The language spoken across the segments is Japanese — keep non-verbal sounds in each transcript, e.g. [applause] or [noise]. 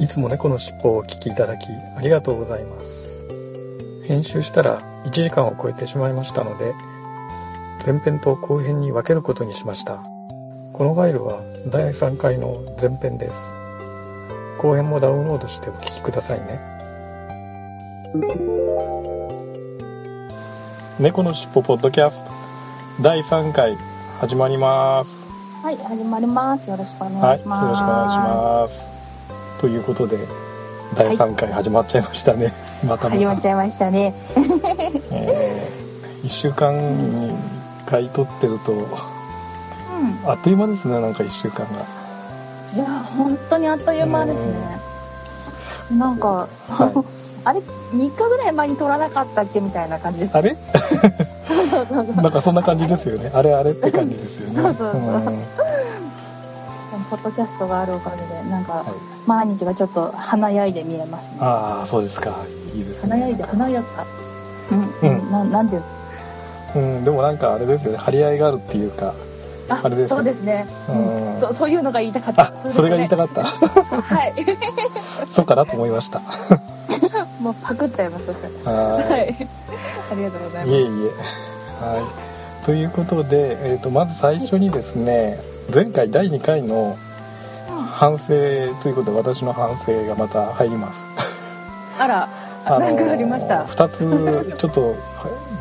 いつも猫のしっぽをお聞きいただきありがとうございます。編集したら1時間を超えてしまいましたので前編と後編に分けることにしました。このファイルは第3回の前編です。後編もダウンロードしてお聞きくださいね。猫のしっぽポッドキャスト第3回始まります。はい、始まります。よろしくお願はいいします。よろしくお願いしますということで第3回始まっちゃいましたね、またまた始まっちゃいましたね。[laughs] えー、1週間に1回撮ってるとうん。あっという間ですねなんか1週間がいや、本当にあっという間ですね。なんか、は [laughs] あれ、3日ぐらい前に撮らなかったっけみたいな感じです。あれ？[laughs] なんかそんな感じですよね。あれあれって感じですよね。そうそうそう。うん。ポッドキャストがあるおかげで、なんか、はい。毎日がちょっと華やいで見えますね。ああそうですか。いいですね。華やいで、華やか。うん、うん。うん、ななんていううん、でもなんかあれですよね。張り合いがあるっていうかああれですそうですね、ううん。んそ。そういうのが言いたかった。あそれが言いたかかった。はい。[laughs] そうかなと思いました。[laughs] もうパクっちゃいます。そしたら。ははい。ありがとうございます。いいえいえはい。ということで、えー、とまず最初にですね前回第2回の反省ということで私の反省がまた入ります。あら、あなんかありました？2つちょっと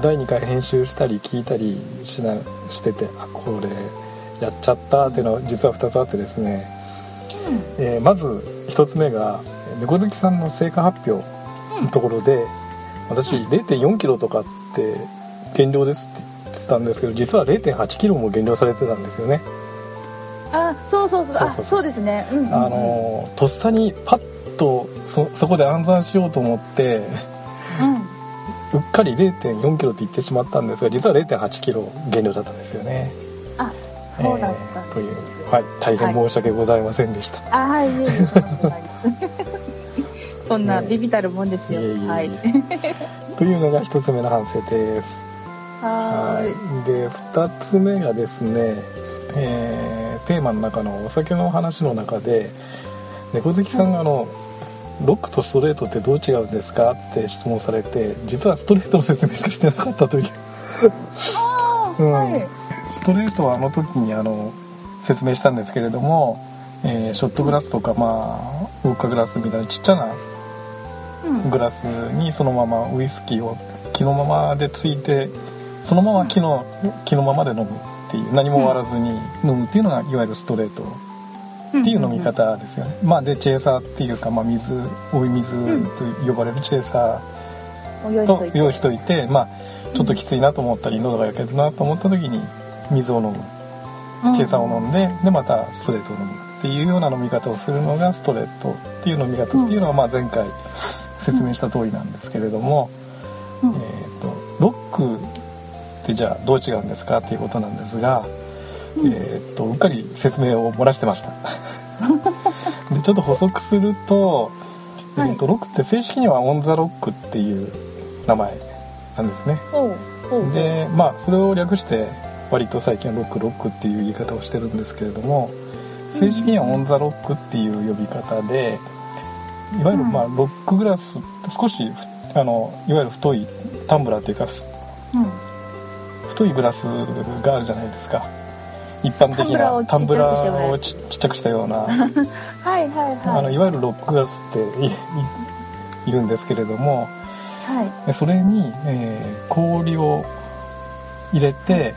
第2回編集したり聞いたりしなしててあこれやっちゃったっていうのは実は2つあってですね、えーまず1つ目が猫好きさんの成果発表のところで、私0 4キロとかって減量ですって言ってたんですけど実は0 8キロも減量されてたんですよね、あ、そうそうそう、あ、そうそう。ですね。うんうんうん、あのとっさにパッとそそこで暗算しようと思ってうん、うっかり0 4キロって言ってしまったんですが実は0 8キロ減量だったんですよね。あ、そうだった。えーという、はい、大変申し訳ございませんでした、あ、はい、いえいえ [laughs] そんなビビたるもんですよ。いえいえいえ。はい。[laughs] というのが一つ目の反省ですはーい。はいで2つ目がですね、えーテーマの中のお酒の話の中で猫好きさんがあの、ロックとストレートってどう違うんですかって質問されて実はストレートの説明しかしてなかったといううんはい。ストレートはあの時にあの説明したんですけれども、えーショットグラスとかまあウォッカグラスみたいなちっちゃなうん。グラスにそのままウイスキーを木のままでついてそのまま木の木のままで飲むっていう何も割らずに飲むっていうのがいわゆるストレートっていう飲み方ですよね、まあでチェーサーっていうか、まあ、水追い水と呼ばれるチェーサーと用意しといてまあちょっときついなと思ったり喉が焼けるなと思った時に水を飲む。チェーサーを飲んででまたストレートを飲むっていうような飲み方をするのがストレートっていう飲み方っていうのはまあ前回説明した通りなんですけれども、うん。えー、とロックじゃあどう違うんですかっていうことなんですが、えー、とうっかり説明を漏らしてました。[laughs] でちょっと補足すると,、えーとロックって正式にはオン・ザ・ロックっていう名前なんですね。でまあそれを略して割と最近はロックロックっていう言い方をしてるんですけれども正式にはオン・ザ・ロックっていう呼び方でいわゆるまあロックグラス少しふあのいわゆる太いタンブラーっていうかすうん。太いグラスがあるじゃないですか一般的なタンブララーをちちっちゃくしたようなはいはいあはい。のいわゆるロックグラスっていうんですけれどもはい。でそれに、えー氷を入れて、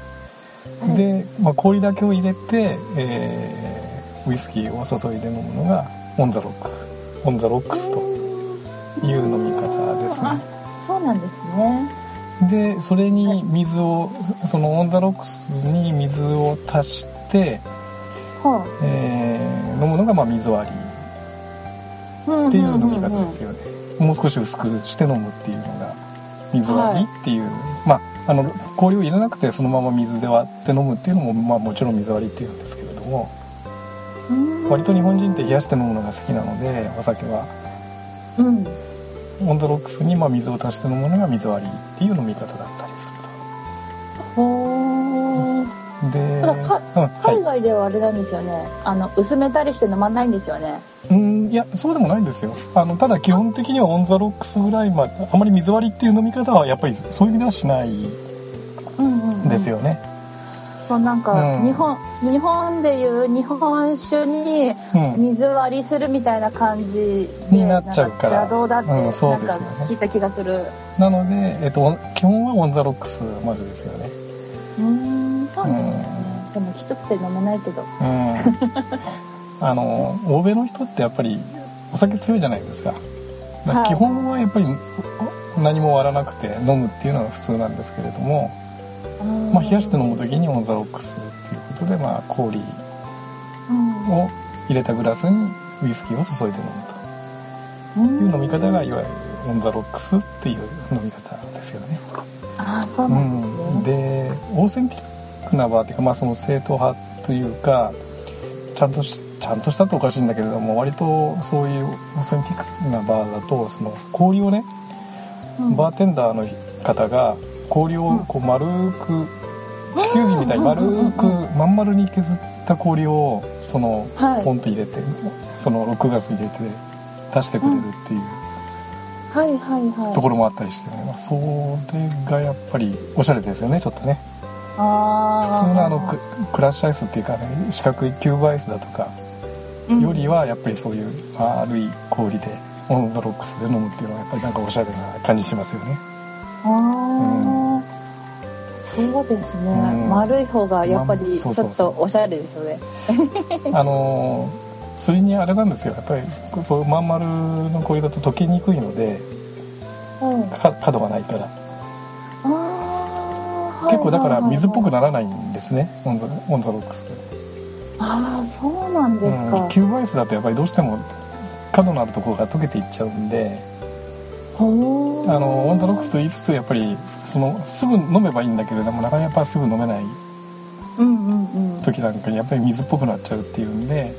はいで、まあ、氷だけを入れて、えーウイスキーを注いで飲むのがオン・ザ・ロックオン・ザ・ロックスという飲み方ですあね、そうなんですね。でそれに水をそのオン・ザ・ロックスに水を足して、はえー飲むのがまあ水割りあっていう飲み方ですよね、もう少し薄くして飲むっていうのが水割りっていう、まああの氷を入れなくてそのまま水で割って飲むっていうのも、まあ、もちろん水割りっていうんですけれども割と日本人って冷やして飲むのが好きなのでお酒は。うんオン・ザ・ロックスにまあ水を足して飲むのが水割りっていう飲み方だったりすると。で、ただかうんは海外ではあれなんですよね。あの薄めたりして飲まないんですよね。い、うんいやそうでもないんですよ。あのただ基本的にはオン・ザ・ロックスぐらいまであまり水割りっていう飲み方はやっぱりそういう意味ではしないうんうん、うん、ですよね、そうなんか、うん。日本日本でいう日本酒にうん。水割りするみたいな感じでになっちゃうから。邪道だって、うんそうなんかですよね。聞いた気がする。なので、えっと、基本はオン・ザ・ロックスまでですよね。うーんそうなん。ですね、でもきつくて飲めないけど。うん。[laughs] あの欧米の人ってやっぱりお酒強いじゃないですか。基本はやっぱり何も割らなくて飲むっていうのが普通なんですけれども、まあ、冷やして飲む時にオン・ザ・ロックスっていうことで、まあ、氷うん。を入れたグラスにウイスキーを注いで飲むと。うんいう飲み方がいわゆるオン・ザ・ロックスっていう飲み方ですよね。ああそうんでオーセンティックなバーっていうか、まあ、その正統派というかちゃんとしちゃんとしたとおかしいんだけれども割とそういうオーセンティックなバーだとその氷をねうん。バーテンダーの方が氷をこう丸く地球儀みたいに丸くまん丸に削った氷をそのはい。ポンと入れてその6ガス入れて出してくれるっていう。はいはいはい。ところもあったりしてね、まあそれがやっぱりおしゃれですよねちょっとね。あ普通のあのククラッシュアイスっていうか、ね、四角いキューブアイスだとかうん。よりはやっぱりそういう丸い氷でオン・ザ・ロックスで飲むっていうのはやっぱりなんかおしゃれな感じしますよね。ああ、そうですね、うん。丸い方がやっぱりちょっとおしゃれですよね。[laughs] あのーそれにあれなんですよ。やっぱりそうまん丸の氷だと溶けにくいのでうん。か角がないから。結構だから水っぽくなならないんですね。オン・ザ・オンザロックス。ああそうなんですうん。か、キューブアイスだとやっぱりどうしても角のあるところが溶けていっちゃうんであのオン・ザ・ロックスと言いつつやっぱりそのすぐ飲めばいいんだけれどもなかなかやっぱすぐ飲めない時なんかにやっぱり水っぽくなっちゃうっていうんで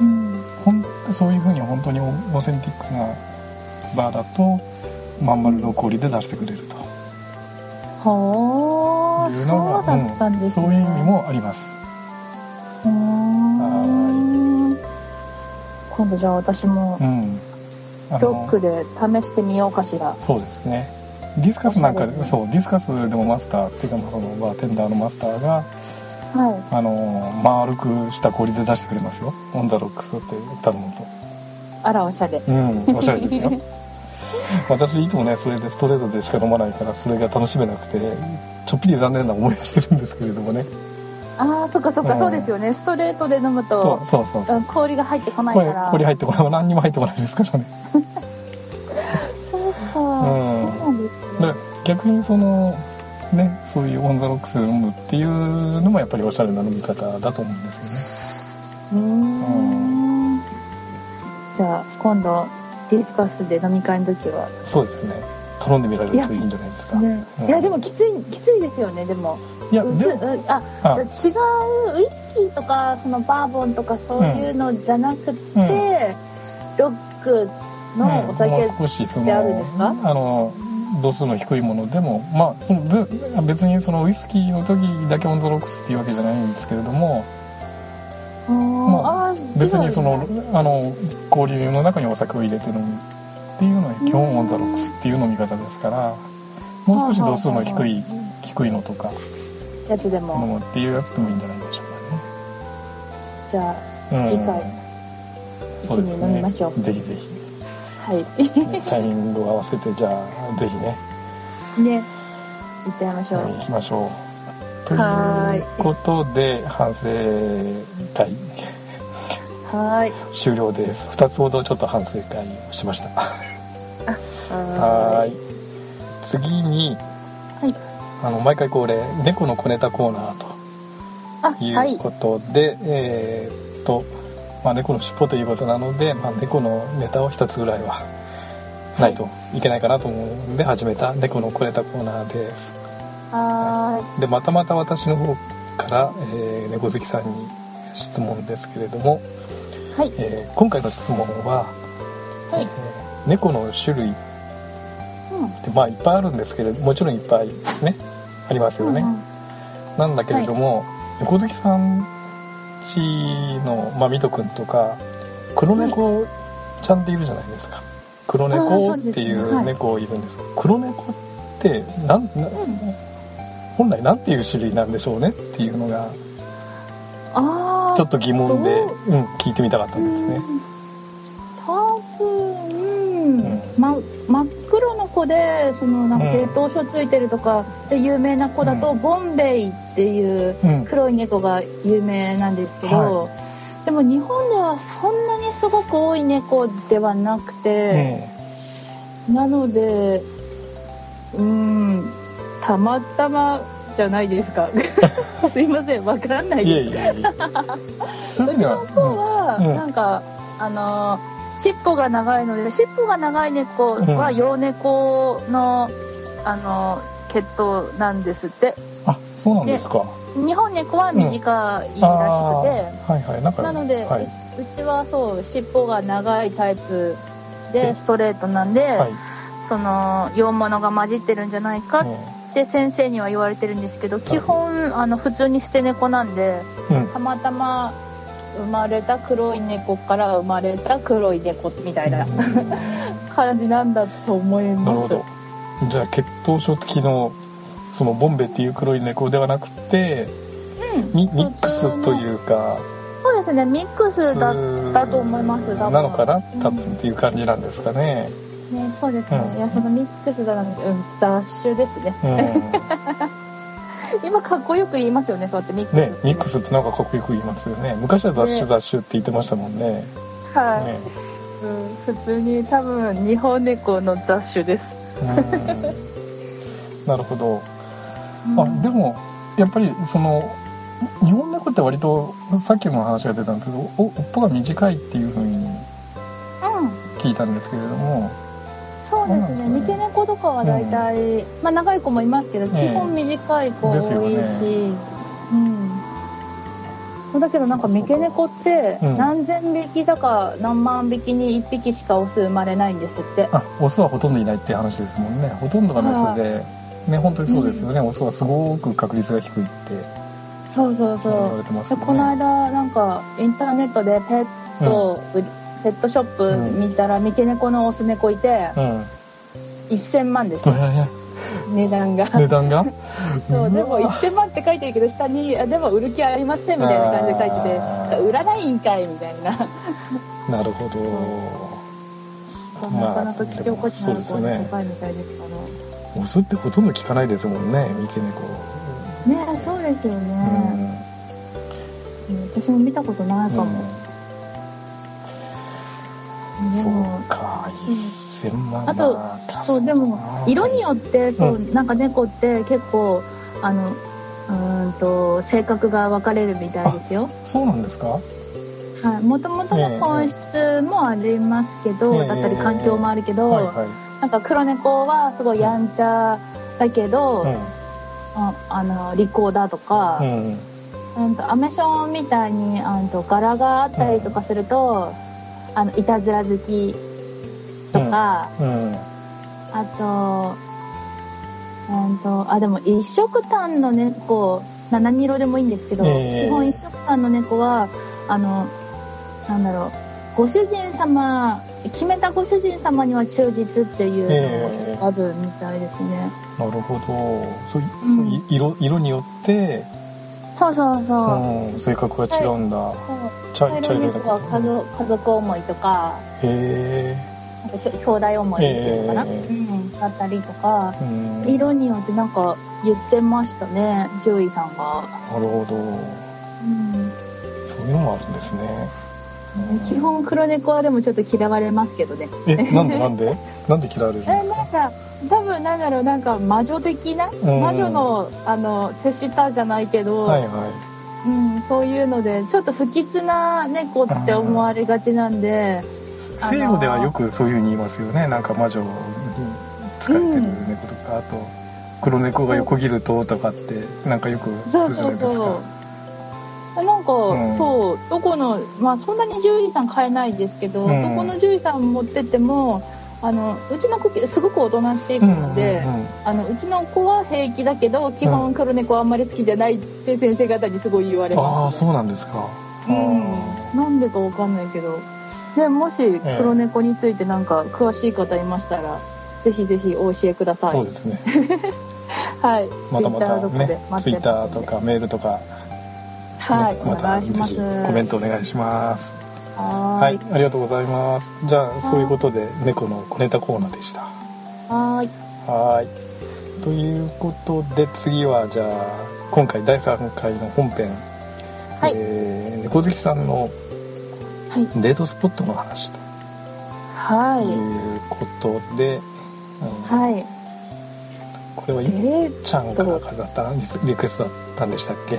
うん。ほんそういう風に本当にオーセンティックなバーだとまん丸の氷で出してくれると。ほーいうのがそうだったんですね、うんそういう意味もあります。今度じゃあ私もうん。あロックで試してみようかしら。そうですね。ディスカスなんかですそうディスカスでもマスターっていうかまあそのバーテンダーのマスターがはあの丸くした氷で出してくれますよ。オン・ザ・ロックスって頼むと。いあらおしゃれ。うん、おしゃれですよ。[laughs] 私いつもねそれでストレートでしか飲まないからそれが楽しめなくてちょっぴり残念な思いをしてるんですけれどもね。ああそっかそっか、うん。そうですよね。ストレートで飲むととそうそうそうう。ん氷が入ってこないから。氷入ってこない。何にも入ってこないですからね逆にそのねそういうオン・ザ・ロックスで飲むっていうのもやっぱりおしゃれな飲み方だと思うんですよね。うーん。じゃあ今度ディスカスで飲み会の時は？そうですね。頼んでみられるといいんじゃないですか。ね、うん。いやでもきついきついですよねでも。いや薄でもうあ。あ違うウイスキーとかそのバーボンとかそういうのじゃなくて、うん。ロックのお酒、ってあるんのですか？あの度数の低いものでもまあそのぜ別にそのウイスキーの時だけオン・ザ・ロックスっていうわけじゃないんですけれどもまあ別にそのあの氷の中にお酒を入れて飲むっていうのは基本オン・ザ・ロックスっていう飲み方ですからもう少し度数の低い低いのとかやつでも、飲むっていうやつでもいいんじゃないでしょじゃうかね、うん、次回そうです一緒に飲みましょう。ねぜひぜひ。あはい。ねタイミングを合わせてじゃあぜひね。ね。行っちゃいましょう、行きましょう。とい。いうことで反省会。はーい。終了です。2つほどちょっと反省会をしました。はーい。次にはい。あの毎回恒例猫の小ネタコーナーということで、えーっと、まあ、猫の尻尾ということなので、まあ、猫のネタを一つぐらいはないといけないかなと思うんで始めた猫のこれたコーナーです。はでまたまた私の方から、えー猫好きさんに質問ですけれども。はい。えー今回の質問は、はいえー猫の種類っうん。てまあいっぱいあるんですけれどもちろんいっぱいねありますよね。うんなんだけれども、猫好きさんちの、まあ、ミトくんとか黒猫ちゃんっているじゃないですか。黒猫っていうはい猫いるんですけど、黒猫ってなうん本来なんていう種類なんでしょうねっていうのが。ちょっと疑問で、どう？ん、聞いてみたかったんですね。多分、ん。ま、真っ黒の子でそのなんかうん。血統書ついてるとかで有名な子だと、うボンベイっていううん。黒い猫が有名なんですけど、でも日本ではそんなにすごく多い猫ではなくて、えなのでうんたまたまじゃないですか。[laughs] すいませんわからなえいです。いうは、なんかあの尻尾が長いので尻尾が長い猫はうん。洋猫の、あの血統なんですって。うん、あそうなんですか。日本猫は短いらしくて、はいはいななので、はい、うちはそう尻尾が長いタイプえ。でストレートなんで、はい。その洋物が混じってるんじゃないかっね。て先生には言われてるんですけど基本あの普通に捨て猫なんでうん。たまたま生まれた黒い猫から生まれた黒い猫みたいな [laughs] 感じなんだと思いなるます。ほど。じゃあ血統書付きのそのボンベっていう黒い猫ではなくてうんミミックスというか。そうですねミックスだったと思いますなのかな？うん多分っていう感じなんですかね。ねそうですね、うん。いやそのミックスだなんて、うん、雑種ですね。うん、[laughs] [laughs] 今かっこよく言いますよねそうやってミックスねミックスってなんかかっこよく言いますよね。昔は雑種ね。雑種って言ってましたもんね。はい、ね。うん、普通に多分日本猫の雑種です。うん。なるほど。あでもやっぱりその日本猫って割とさっきも話が出たんですけどおおっぽが短いっていう風にうん。聞いたんですけれどもそうそうですかね。三毛猫とかは大体、まあ長い子もいますけど、ええ基本短い子多いし、ね。うん。だけどなんか三毛猫ってうん。何千匹だか何万匹に1匹しかオス生まれないんですって。あオスはほとんどいないっていう話ですもんね。ほとんどがメスで、ね本当にそうですよね、オスはすごく確率が低いって。そうそうそう。れてますよね。でこの間なんかインターネットでペット、ペットショップ見たら三毛猫のオス猫いてうん、1000万でした。え [laughs] 値段が。ー値段が？そうでもうわ1000万って書いてるけど下にあ「でも売る気ありません」みたいな感じで書いててあ「ー。売らないんかい」みたいな。なるほど、なかなか貴重価値の高いみたいですからオスってほとんど効かないですもんね三毛猫。ねそうですようん、ね、うん私も見たことないかも、うん、そうか。1000万あとまあそうでも色によってそう、うなんか猫って結構あのうーんと性格が分かれるみたいですよ。そうなんですか？はい。もともとの本質もありますけど、ええだったり環境もあるけど、はいはい。なんか黒猫はすごいやんちゃだけど、ああの利口だとかう、んうん。うんとアメションみたいにあんと柄があったりとかすると、あのいたずら好きとか、うんあとうんとあでも一色単の猫な何色でもいいんですけど、ええ。基本一色単の猫はあのなんだろうご主人様決めたご主人様には忠実っていうのがあるみたいですね、なるほど。そう,、うん。そうい色色によって、そうそうそう、うん、性格が違うんだ、そう茶茶茶色い猫色い猫は家族思いとかへなんかひょ兄弟思いっていうのかな、ええうん、だったりとかえ、うん、色によってなんか言ってましたね獣医さんが、なるほど。うん、そういうのもあるんですね基本黒猫はでもちょっと嫌われますけどね。えなんでなんで？なんで嫌われるんえですか？なんか多分なんだろうなんか魔女的な、ん。魔女のあの手下じゃないけど、はいはい。うん、そういうのでちょっと不吉な猫って思われがちなんで西洋ではよくそういうふうに言いますよね。なんか魔女に使ってる猫とか、あと黒猫が横切るととかってなんかよく言うじゃないですかなんか、うん。そうどこのまあそんなに獣医さん買えないですけど、うん。どこの獣医さん持ってってもあのうちの子すごくおとなしい子で、うんうんうん。あのうちの子は平気だけど基本黒猫はあんまり好きじゃないって先生方にすごい言われああます、そうなんですか、うん、なんでかわかんないけど。でもし黒猫についてなんか詳しい方いましたら、ぜひぜひお教えください。そうですね。[laughs] はい。またまたねツイッターとかメールとか、はい、ます。ぜひコメントお願いします。はーい。はいありがとうございます。じゃあそういうことで猫の小ネタコーナーでした。はーい。はい。ということで次はじゃあ今回第3回の本編、はい。えー猫好きさんのはい。デートスポットの話と。はい。いうことで、うん。はい。これはえいっーちゃんから飾ったリクエストだったんでしたっけ？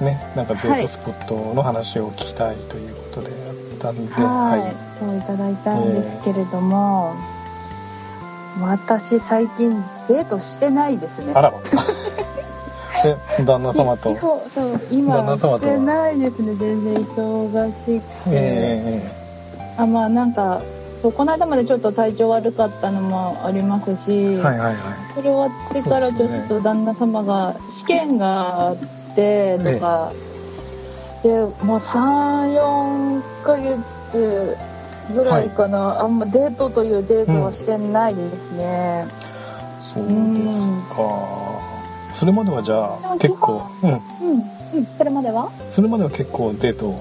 ねなんかデートスポットの話を聞きたいということでやったんで、はい、そういただいたんですけれども、私最近デートしてないですね。あら。旦那様と。き [laughs] そう今はしてないですね。全然忙しくて、えあまあなんかそうこの間までちょっと体調悪かったのもありますし、えはいはいはいそれ終わってからちょっと旦那様が試験があってとか、でもう34ヶ月ぐらいかな、あんまデートというデートはしてないですね、そうですか。それまではじゃあ結構うん。うんうん。それまでは？それまでは結構デート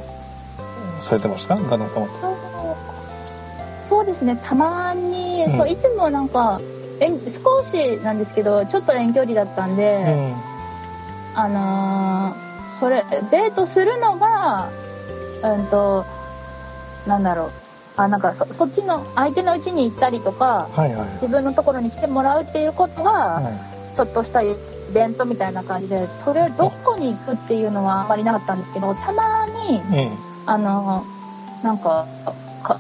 されてました？旦那様と。そうですね。たまに、うん。そういつもなんかえん少しなんですけどちょっと遠距離だったんで、うんあのーそれデートするのがうんとなんだろう。あなんかそそっちの相手の家に行ったりとかはいはい。自分のところに来てもらうっていうことは、はい。ちょっとしたイベントみたいな感じでそれどこに行くっていうのはあんまりなかったんですけどたまにええ。あのなんかか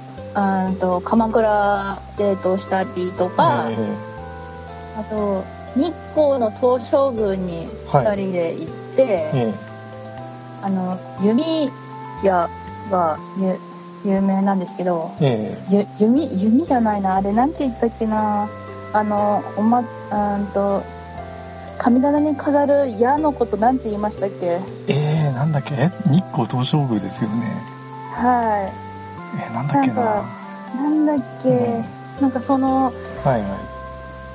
うんと鎌倉デートをしたりとか、え。あと日光の東照宮にはい。2人で行って、ええ。あの弓矢がゆ有名なんですけど弓弓じゃないなあれなんて言ったっけなあのおまうんと神棚に飾る矢のことなんて言いましたっけ？ええなんだっけ？え日光東照宮ですよね。はえなんだっけな。なんだっけ、うん。なんかそのはいは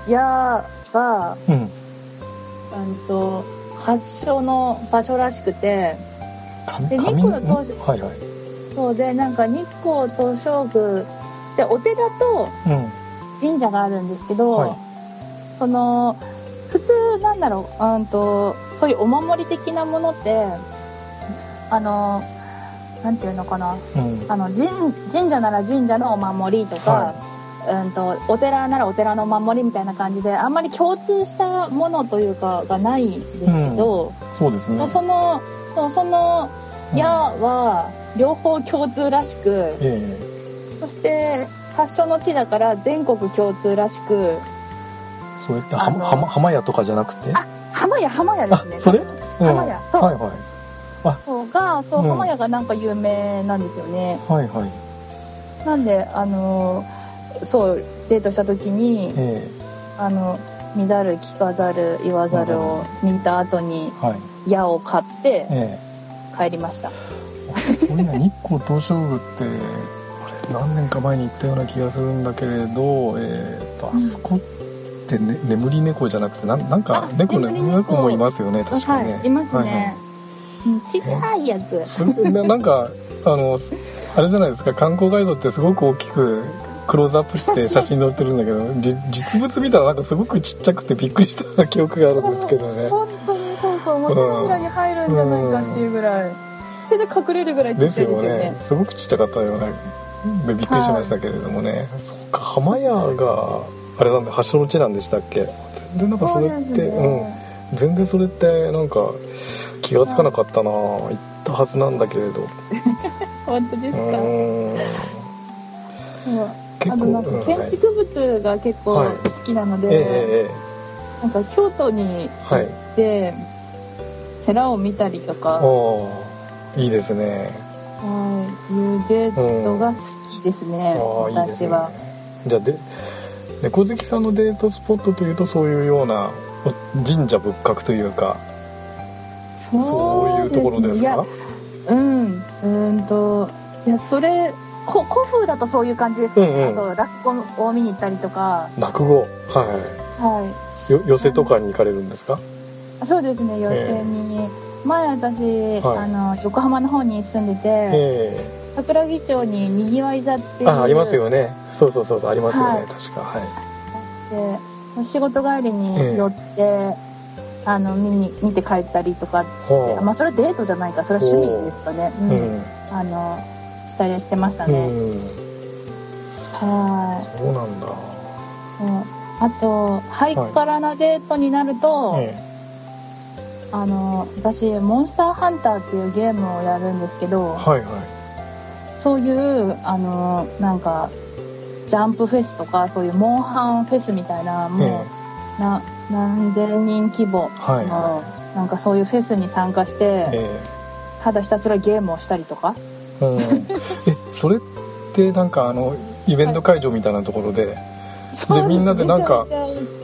矢がいうん。うんと発祥の場所らしくてで日光の東照はいはい。そうでなんか日光東照宮でお寺とうん。神社があるんですけど、はい。その普通なんだろううんとそういうお守り的なものってあのなんていうのかな。うん。あの神神社なら神社のお守りとか、うんとお寺ならお寺のお守りみたいな感じであんまり共通したものというかがないんですけど、そうですね。そのその矢は両方共通らしく、えそして発祥の地だから全国共通らしくえそうやって浜浜屋とかじゃなくて？あ浜屋浜屋であすね。それ？うん。浜屋。そう。はいはい。そうがそう、うん。浜屋がなんか有名なんですよね。はいはい。なんであのーそうデートした時にえあの見ざる聞かざる言わざるを見た後に矢を買ってえ帰りました。えそういや日光東照宮ってあれ何年か前に行ったような気がするんだけれどえっとあそこって、ね、眠り猫じゃなくてなんなんかあ猫ね眠り猫。猫もいますよね確かにね、はいいますね、はいはい。うんちっちゃいやつ。すななんかあのあれじゃないですか観光ガイドってすごく大きくクローズアップして写真載ってるんだけど [laughs] じ実物見たらなんかすごくちっちゃくてびっくりした記憶があるんですけどね。本当にそうそうもう手のひらに入るんじゃないかっていうぐらい。手で隠れるぐらいちっですちゃいですよね。よねすごくちっちゃかったようなでびっくりしましたけれどもね、そっか浜屋があれなんで発祥の地なんでしたっけ？でなんかそれってそうですね。全然それってなんか気が付かなかったな行ったはずなんだけれど。う [laughs] 本当ですか？う結構あのなんかうん。建築物が結構はい。好きなので、えええなんか京都に行って、寺を見たりとえか、いいですね。はい、いうデートが好きですね、ああいいですね。私は。じゃあで猫好きさんのデートスポットというとそういうようなお神社仏閣というかそういうところですいやかうんうーんといやそれこ古風だとそういう感じですね、うんうん。あと落語を見に行ったりとか。落語？ははい。よ寄せとかに行かれるんですか？いそうですね予選に、前私、はい。あの横浜の方に住んでて、え桜木町ににぎわい座っていうえあありますよね。そうそうそうそうありますよね、はい。確かはい。で仕事帰りに寄って、あの見に見て帰ったりとかまあそれはデートじゃないか。それは趣味ですかね、うん。うん。あのしたりしてましたうね、ん。はい。そうなんだ。うん。あとハイカラなデートになると、えあの私モンスターハンターっていうゲームをやるんですけえどはいはい。そういうあのなんかジャンプフェスとかそういうモンハンフェスみたいなもう、な何千人規模はいの、なんかそういうフェスに参加して、えただひたすらゲームをしたりとか。えうん、え [laughs] それってなんかあのイベント会場みたいなところで、でみんなでなんか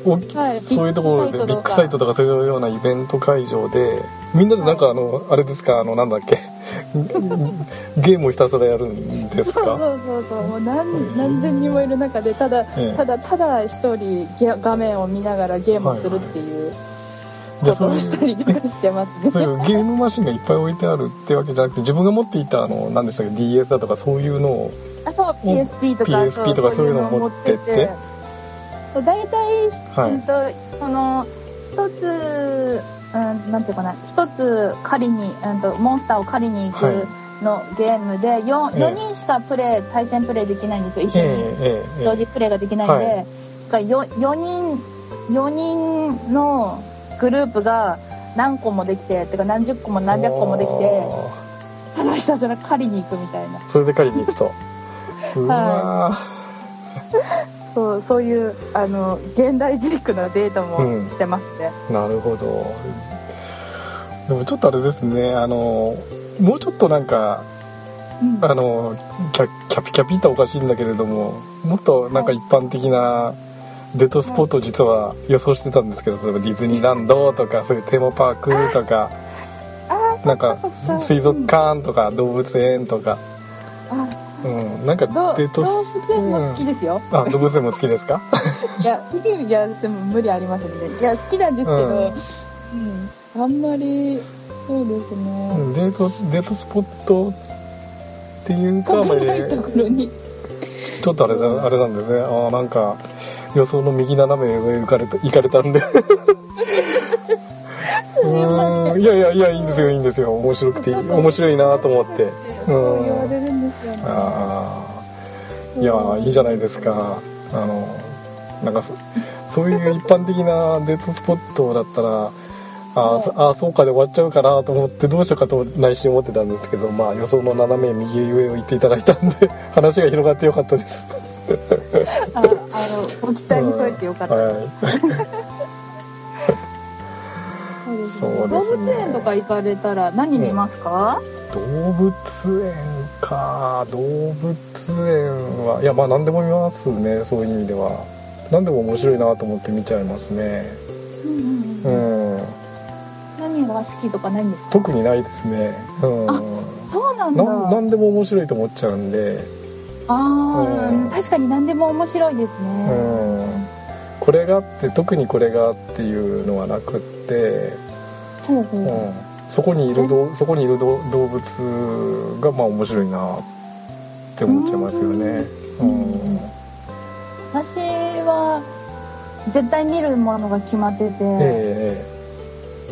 おはいそういうところでビッグサイトとか。そういうようなイベント会場でみんなでなんかあの、あれですかあのなんだっけ [laughs] ゲームをひたすらやるんですか？そうそうそうそう。もう何何千人もいる中でただ、ええ。ただただ一人ゲ画面を見ながらゲームをするっていう。ことをしたりとかしてますね、そう。いうゲームマシンがいっぱい置いてあるってわけじゃなくて自分が持っていたあの何でしたっけ DS だとかそういうのをあそう PSP とか PSP とかそういうのを持ってって。そう大体、はい。うんとその一つ、うん、なんていうかな一つ狩りに、うん、とモンスターを狩りに行くはいのゲームで 4, ええ。4人しかプレイ対戦プレイできないんですよ。一緒にええええ同時プレイができないんで、はい。だから 4, 4人4人のグループが何個もできててか何十個も何百個もできてただひたすら狩りに行くみたいな。それで借りに行くと。[laughs] うわそうそういうあの現代ジークなデートうん。もしてますね、ーなるほど。でもちょっとあれですねあのもうちょっとなんかうん。あのキャキャピキャピっておかしいんだけれどももっとなんか一般的なデートスポットを実は予想してたんですけど例えばディズニーランドとかそういうテーマパークとかなんか水族館とか動物園とか、あうん、なんかどデートス動物園も好きですよ、あ動物園も好きですか？[laughs] いやいやでも無理ありますね。いや好きなんですけど、うん。あんまりそうですうね、んデートデートスポットっていうとあんまりちちょっとあれあれなんですね。あーなんか予想の右斜め上行かれた行かれたんで。うーん。いやいやいやいいんですよいいんですよ。面白くて面白いなと思って。そう言われるんですよね。ああいやいいじゃないですか。あのなんかそそういう一般的なデートスポットだったらああーそうかで終わっちゃうかなと思ってどうしようかと内心思ってたんですけどまあ予想の斜め右上を言っていただいたんで話が広がってよかったですああのご期待に添えてよかった、はい。そうですね。動物園とか行かれたら何見ますか、動物園か。動物園はいやまあ何でも見ますね。そういう意味では。何でも面白いなと思って見ちゃいますね。うんうんうんうん。何が好きとかないんですか？特にないですね。うん。あそうなんだ。な何でも面白いと思っちゃうんであうん。ー確かに何でも面白いですうねん。これがあって特にこれがっていうのはなくって、ほうほう。うん、そこにいるどそこにいるど動物がまあ面白いなって思っちゃいますよね。うん。私は絶対見るものが決まってて、え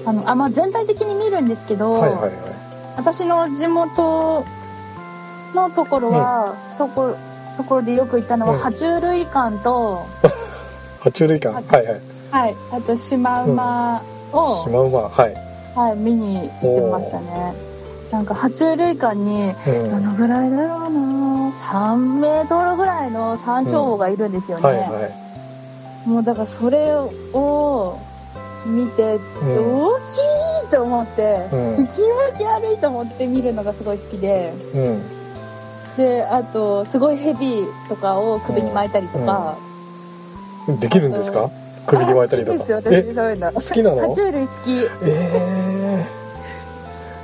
あのあまあ、全体的に見るんですけえど、はいはいはい。私の地元のところは、ところところでよく行ったのは、うん。爬虫類館と、爬虫類館はいはい。はい、あとシマウマをシマウマはい。はい、見に行ってましたね。なんか爬虫類館に、うん。どのぐらいだろうな。3メートルぐらいの山椒魚がいるんですよね。はいはい。もうだからそれを見て、うん。大きいと思って、うん。気持ち悪いと思って見るのがすごい好きで、うんで、あと、すごいヘビとかを首に巻いたりとか。できるんですか？首に巻いたりとか。あ好きですよ、私えそういうの。好きなの？爬虫類好き。え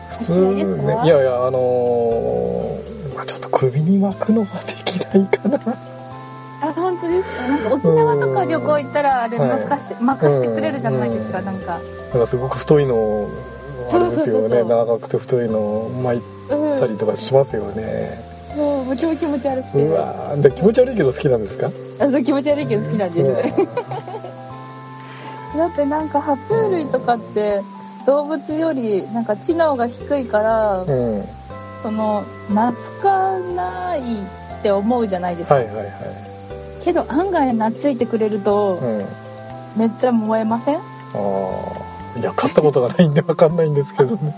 ー、普通ねいやいやあのーまあちょっと首に巻くのはできないかな。あ、本当ですか？なんか沖縄とか旅行行ったら、あれはい任して、任してくれるじゃないですか、うん。なんか。なんかすごく太いのあれですよね。長くて太いのを巻いうん。たりとかしますよね、もう、もちも気持ち悪くて。うわーで気持ち悪いけど好きなんですか？あそう気持ち悪いけど好きなん。です。う [laughs] だってなんか爬虫類とかって動物よりなんか知能が低いから、ん、うん、その懐かないって思うじゃないですか、はいはいはい。けど案外懐いてくれるとうん。めっちゃ燃えません、ああいや買ったことがないんでわかんないんですけどね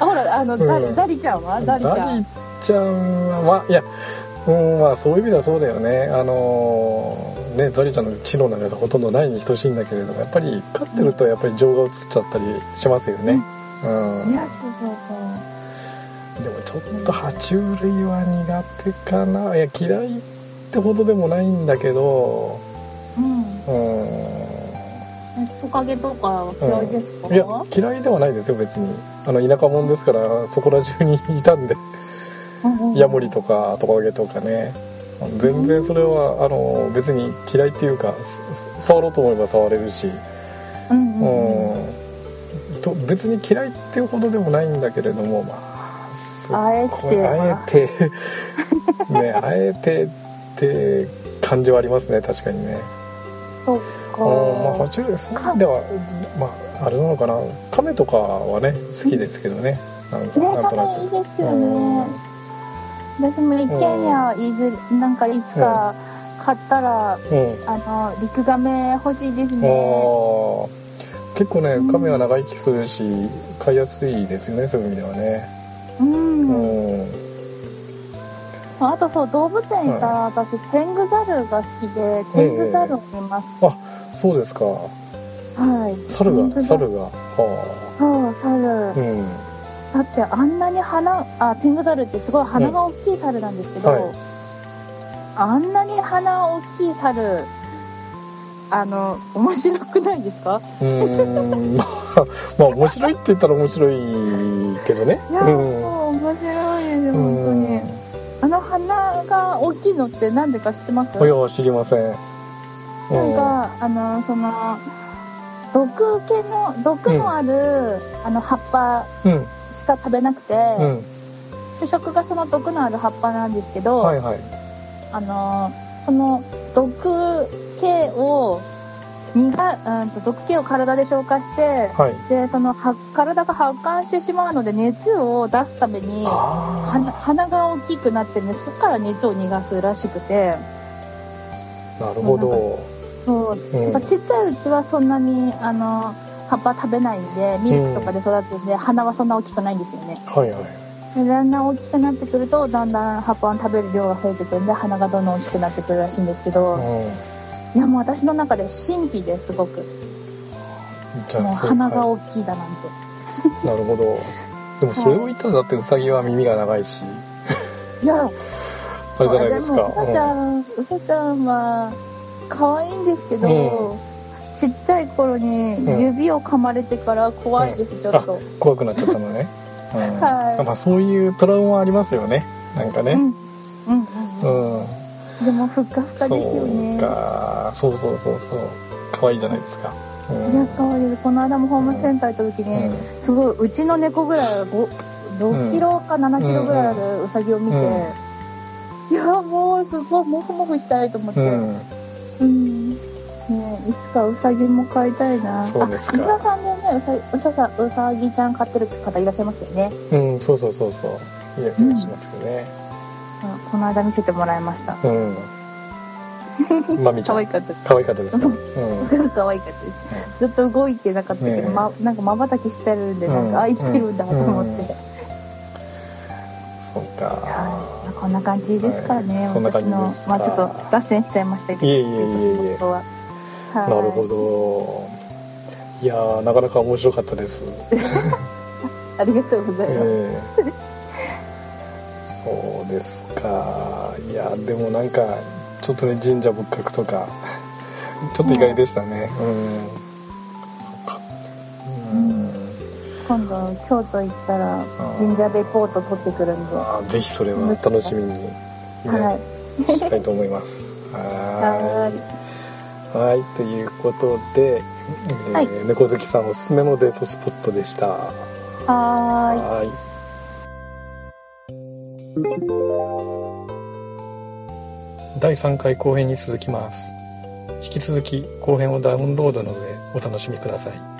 あほらあの、うん。ザリザリちゃんは？ザリちゃん。ザリちゃんはまあいやうんまあそういう意味ではそうだよね。あのーねザリちゃんの知能なんかほとんどないに等しいんだけれどもやっぱり飼ってるとやっぱり情が移っちゃったりしますよね。うん、いやそうそうそう。でもちょっと爬虫類は苦手かな。いや嫌いってほどでもないんだけどうん。うん。えトカゲとかは嫌いですか、いや嫌いではないですよ別に。あの田舎者ですからそこら中にいたんで。うんうん。ヤモリとかトカゲとかね。全然それはあの別に嫌いっていうか触ろうと思えば触れるし、うんううん。うん。ん、と別に嫌いっていうほどでもないんだけれどもまあすっあえごあえて。[laughs] ねあえてって感じはありますね確かにね。まあ爬虫類そういう意味ではまああれなのかな。カメとかはね好きですけどね。なんなんとなカメいいく。ですよね、私も一軒家いずなんかいつか買ったら、うん。あのリクガメ欲しいですね。結構ね亀は長生きするし飼いやすいですよねそういう意味ではね。うん、うん。あとそう動物園行ったら、私テングザルが好きでテングザルを見ます、そうですか。はい。猿が猿が。はそう猿、あうん。だってあんなに鼻あテングザルってすごい鼻が大きい猿なんですけど、はい。あんなに鼻大きい猿あの面白くないですか？うーん。まあまあ面白いって言ったら面白いけどね。いや、うん。面白いですよ本当に。あの鼻が大きいのって何でか知ってます？うんいや知りませんなんかあのその毒気の毒のある、あの葉っぱうん。しか食べなくて、うん。主食がその毒のある葉っぱなんですけど、はいはい。あのその毒気を苦うんと毒気を体で消化してはい。でそのは体が発汗してしまうので熱を出すために鼻が大きくなってねそこから熱を逃がすらしくて。あなるほどそう。うん。やっぱちっちゃいうちはそんなにあの葉っぱ食べないん。でミルクとかで育ってて、鼻はそんな大きくないんですよね。はいはい。でだんだん大きくなってくるとだんだん葉っぱを食べる量が増えてくるんで鼻がどんどん大きくなってくるらしいんですけど、うん。いやもう私の中で神秘ですごく。もうじゃあそう鼻がは大きいだなんて、い [laughs] なるほど。でもそれを言ったらだってウサギは耳が長いし。い、や。あれじゃないですか。うさちゃん、うさちゃんは可愛いんですけど、うちっちゃい頃にうん。指を噛まれてから怖いです、ちょっと、うん怖くなっちゃったのね、[laughs] うん。はい。まあそういうトラウマありますよね。なんかね。うん。うんでもふっかふかですよね。そうか。そうそうそうそう。可愛いじゃないですか、うん。いや可愛い。ですこの間もホームセンター行った時に、うん。すごいうちの猫ぐらい5 6キロか7キロぐらいあるウサギを見て、うんいやもうすごいモフモフしたいと思って、うん。うんねえいつかウサギも飼いたいな。そうですか。あ石田さんでねうさうささうさぎちゃん飼ってる方いらっしゃいますよね。うんそうそうそうそう。いや気がしますよね。あこの間見せてもらいました。うん、まみちゃん。可愛かったかったですか、うん、[laughs] 可愛かったです。ずっと動いてなかったけど、ま、なんか瞬きしてるんでなんうん。か、あ生きてるんだと思って、うんそうか。はいこんな感じですからね、はい。そんな感じですか。まあちょっと脱線しちゃいましたけど。いえいえいえいえ。は。はい。なるほど。いやーなかなか面白かったです。[laughs] ありがとうございます、ええ。そうですか。いやでもなんかちょっとね神社仏閣とかちょっと意外でしたね。うん。そ今度京都行ったら神社レポート取ってくるんで。ぜひそれは楽しみに、ねい。したいと思います。[laughs] はい。はいということで、えーはい。猫好きさんおすすめのデートスポットでした。はい。第3回後編に続きます。引き続き後編をダウンロードの上お楽しみください